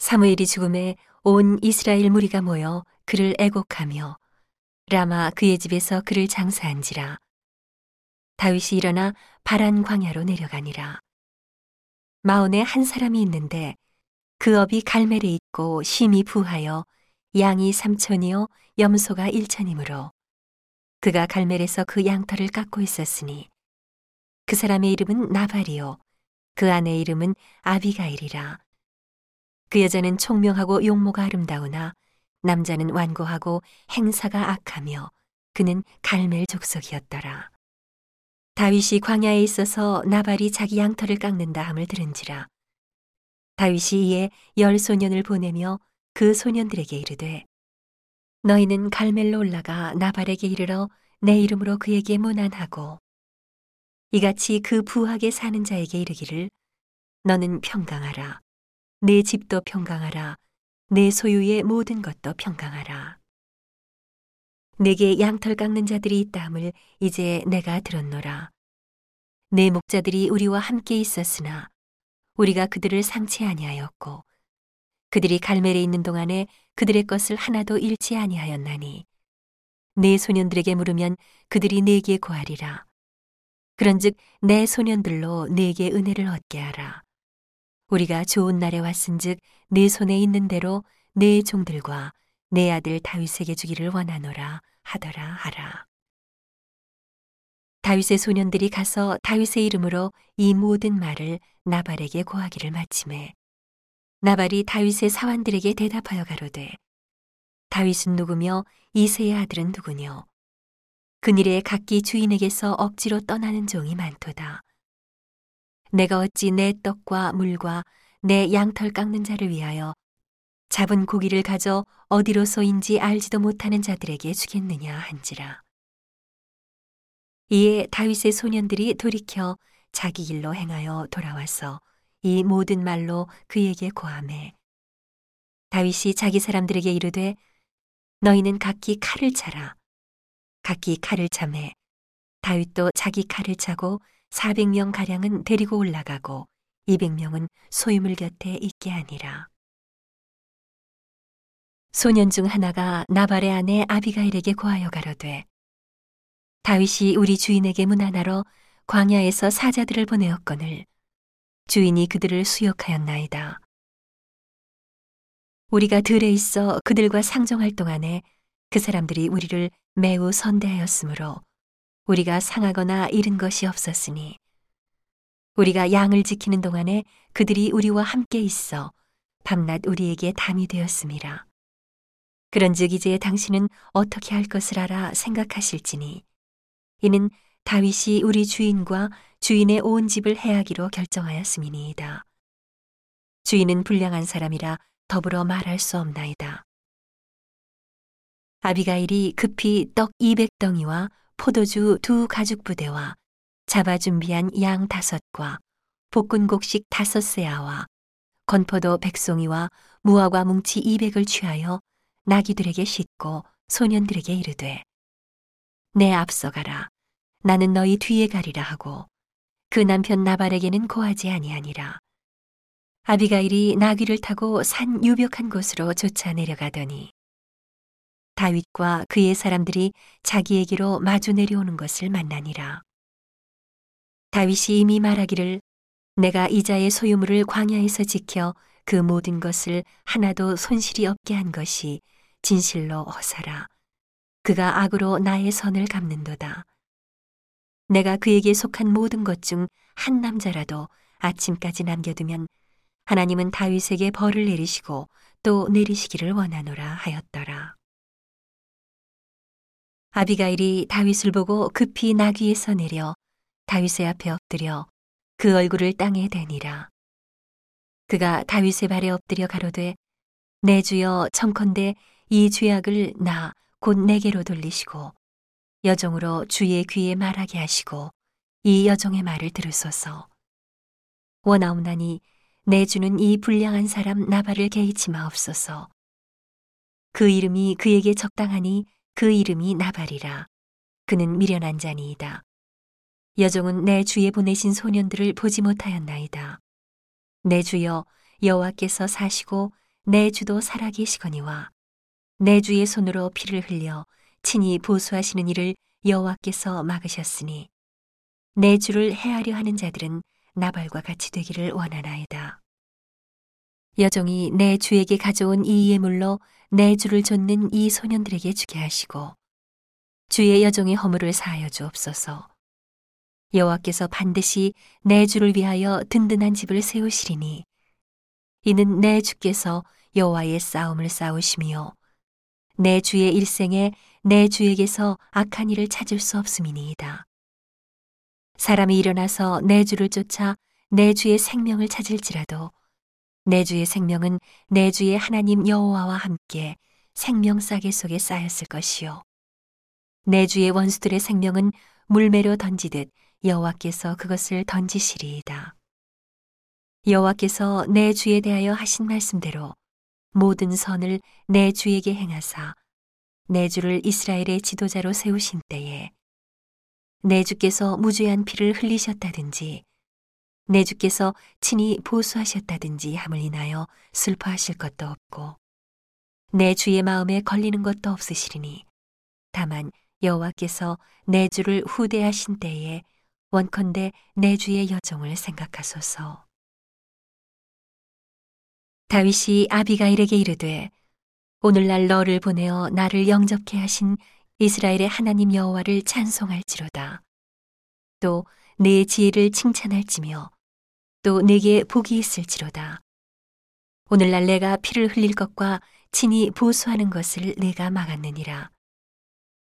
사무엘이 죽음에 온 이스라엘 무리가 모여 그를 애곡하며 라마 그의 집에서 그를 장사한지라. 다윗이 일어나 바란 광야로 내려가니라. 마온에 한 사람이 있는데 그 업이 갈멜에 있고 심히 부하여 양이 삼천이요 염소가 일천이므로 그가 갈멜에서 그 양털을 깎고 있었으니 그 사람의 이름은 나발이요. 그 아내의 이름은 아비가일이라 그 여자는 총명하고 용모가 아름다우나 남자는 완고하고 행사가 악하며 그는 갈멜 족속이었더라. 다윗이 광야에 있어서 나발이 자기 양털을 깎는다 함을 들은지라. 다윗이 이에 열 소년을 보내며 그 소년들에게 이르되 너희는 갈멜로 올라가 나발에게 이르러 내 이름으로 그에게 문안하고 이같이 그 부하게 사는 자에게 이르기를 너는 평강하라 내 집도 평강하라. 내 소유의 모든 것도 평강하라. 내게 양털 깎는 자들이 있다함을 이제 내가 들었노라. 내 목자들이 우리와 함께 있었으나 우리가 그들을 상치 아니하였고 그들이 갈멜에 있는 동안에 그들의 것을 하나도 잃지 아니하였나니 내 소년들에게 물으면 그들이 내게 구하리라. 그런즉 내 소년들로 내게 은혜를 얻게 하라. 우리가 좋은 날에 왔은즉 내 손에 있는 대로 내 종들과 내 아들 다윗에게 주기를 원하노라 하더라 하라. 다윗의 소년들이 가서 다윗의 이름으로 이 모든 말을 나발에게 고하기를 마침에 나발이 다윗의 사환들에게 대답하여 가로되 다윗은 누구며 이세의 아들은 누구뇨 그일에 각기 주인에게서 억지로 떠나는 종이 많도다. 내가 어찌 내 떡과 물과 내 양털 깎는 자를 위하여 잡은 고기를 가져 어디로서인지 알지도 못하는 자들에게 주겠느냐 한지라. 이에 다윗의 소년들이 돌이켜 자기 길로 행하여 돌아와서 이 모든 말로 그에게 고함해 다윗이 자기 사람들에게 이르되 너희는 각기 칼을 차라 각기 칼을 참해 다윗도 자기 칼을 차고 400명 가량은 데리고 올라가고 200명은 소유물 곁에 있게 하니라. 소년 중 하나가 나발의 아내 아비가일에게 고하여 가로되 다윗이 우리 주인에게 문하나로 광야에서 사자들을 보내었거늘 주인이 그들을 수욕하였나이다. 우리가 들에 있어 그들과 상종할 동안에 그 사람들이 우리를 매우 선대하였으므로 우리가 상하거나 잃은 것이 없었으니 우리가 양을 지키는 동안에 그들이 우리와 함께 있어 밤낮 우리에게 담이 되었음이라. 그런즉 이제 당신은 어떻게 할 것을 알아 생각하실지니 이는 다윗이 우리 주인과 주인의 온 집을 해하기로 결정하였음이니이다. 주인은 불량한 사람이라 더불어 말할 수 없나이다. 아비가일이 급히 떡 200덩이와 포도주 두 가죽 부대와 잡아 준비한 양 다섯과 볶은 곡식 다섯 세아와 건포도 백송이와 무화과 뭉치 이백을 취하여 나귀들에게 싣고 소년들에게 이르되 내 앞서 가라. 나는 너희 뒤에 가리라 하고 그 남편 나발에게는 고하지 아니하니라. 아비가일이 나귀를 타고 산 유벽한 곳으로 쫓아 내려가더니 다윗과 그의 사람들이 자기에게로 마주 내려오는 것을 만나니라. 다윗이 이미 말하기를 내가 이자의 소유물을 광야에서 지켜 그 모든 것을 하나도 손실이 없게 한 것이 진실로 어사라. 그가 악으로 나의 선을 갚는도다. 내가 그에게 속한 모든 것 중 한 남자라도 아침까지 남겨두면 하나님은 다윗에게 벌을 내리시고 또 내리시기를 원하노라 하였더라. 아비가일이 다윗을 보고 급히 나귀에서 내려 다윗의 앞에 엎드려 그 얼굴을 땅에 대니라. 그가 다윗의 발에 엎드려 가로되 내 주여 청컨대 이 죄악을 나 곧 내게로 돌리시고 여종으로 주의 귀에 말하게 하시고 이 여종의 말을 들으소서. 원하옵나니 내 주는 이 불량한 사람 나발을 개의치 마옵소서. 그 이름이 그에게 적당하니 그 이름이 나발이라. 그는 미련한 자니이다. 여종은 내 주에 보내신 소년들을 보지 못하였나이다. 내 주여 여호와께서 사시고 내 주도 살아계시거니와 내 주의 손으로 피를 흘려 친히 보수하시는 일을 여호와께서 막으셨으니 내 주를 해하려 하는 자들은 나발과 같이 되기를 원하나이다. 여종이 내 주에게 가져온 이 예물로 내 주를 좇는 이 소년들에게 주게 하시고 주의 여종의 허물을 사하여 주옵소서. 여호와께서 반드시 내 주를 위하여 든든한 집을 세우시리니 이는 내 주께서 여호와의 싸움을 싸우시며 내 주의 일생에 내 주에게서 악한 일을 찾을 수 없음이니이다. 사람이 일어나서 내 주를 쫓아 내 주의 생명을 찾을지라도 내 주의 생명은 내 주의 하나님 여호와와 함께 생명 싸개 속에 쌓였을 것이요 내 주의 원수들의 생명은 물매로 던지듯 여호와께서 그것을 던지시리이다. 여호와께서 내 주에 대하여 하신 말씀대로 모든 선을 내 주에게 행하사 내 주를 이스라엘의 지도자로 세우신 때에 내 주께서 무죄한 피를 흘리셨다든지 내 주께서 친히 보수하셨다든지 함을 인하여 슬퍼하실 것도 없고 내 주의 마음에 걸리는 것도 없으시리니 다만 여호와께서 내 주를 후대하신 때에 원컨대 내 주의 여종을 생각하소서. 다윗이 아비가일에게 이르되 오늘날 너를 보내어 나를 영접케 하신 이스라엘의 하나님 여호와를 찬송할지로다. 또 내 지혜를 칭찬할지며 또 내게 복이 있을지로다. 오늘날 내가 피를 흘릴 것과 친히 보수하는 것을 내가 막았느니라.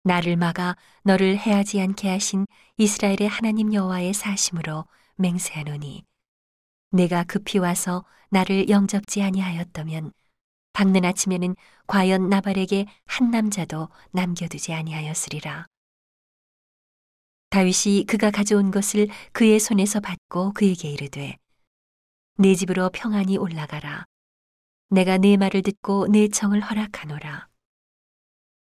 나를 막아 너를 해하지 않게 하신 이스라엘의 하나님 여호와의 사심으로 맹세하노니 내가 급히 와서 나를 영접지 아니하였다면 밝는 아침에는 과연 나발에게 한 남자도 남겨두지 아니하였으리라. 다윗이 그가 가져온 것을 그의 손에서 받고 그에게 이르되 내 집으로 평안히 올라가라. 내가 네 말을 듣고 내 청을 허락하노라.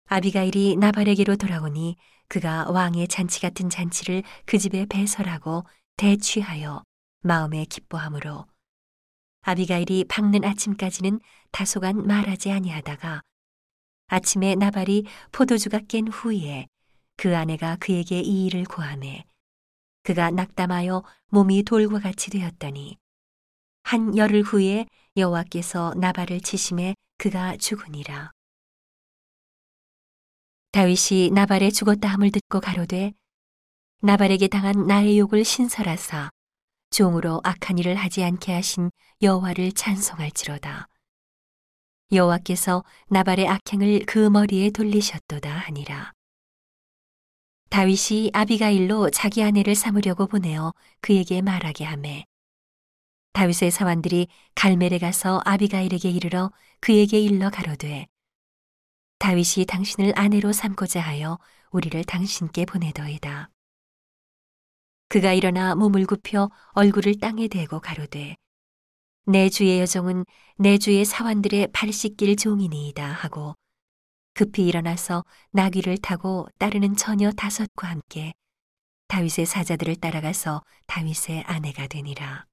아비가일이 나발에게로 돌아오니 그가 왕의 잔치 같은 잔치를 그 집에 배설하고 대취하여 마음에 기뻐함으로 아비가일이 밝는 아침까지는 다소간 말하지 아니하다가 아침에 나발이 포도주가 깬 후에 그 아내가 그에게 이 일을 고하매 그가 낙담하여 몸이 돌과 같이 되었더니 한 열흘 후에 여호와께서 나발을 치심에 그가 죽으니라. 다윗이 나발의 죽었다 함을 듣고 가로되 나발에게 당한 나의 욕을 신설하사 종으로 악한 일을 하지 않게 하신 여호와를 찬송할지로다. 여호와께서 나발의 악행을 그 머리에 돌리셨도다 하니라. 다윗이 아비가일로 자기 아내를 삼으려고 보내어 그에게 말하게 하매 다윗의 사원들이 갈멜에 가서 아비가일에게 이르러 그에게 일러 가로되 다윗이 당신을 아내로 삼고자 하여 우리를 당신께 보내더이다. 그가 일어나 몸을 굽혀 얼굴을 땅에 대고 가로되 내 주의 여종은 내 주의 사원들의 발 씻길 종이니이다 하고 급히 일어나서 나귀를 타고 따르는 처녀 다섯과 함께 다윗의 사자들을 따라가서 다윗의 아내가 되니라.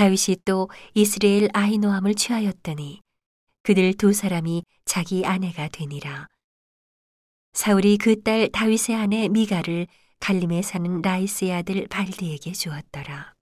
다윗이 또 이스라엘 아이노함을 취하였더니 그들 두 사람이 자기 아내가 되니라. 사울이 그 딸 다윗의 아내 미가를 갈림에 사는 라이스의 아들 발디에게 주었더라.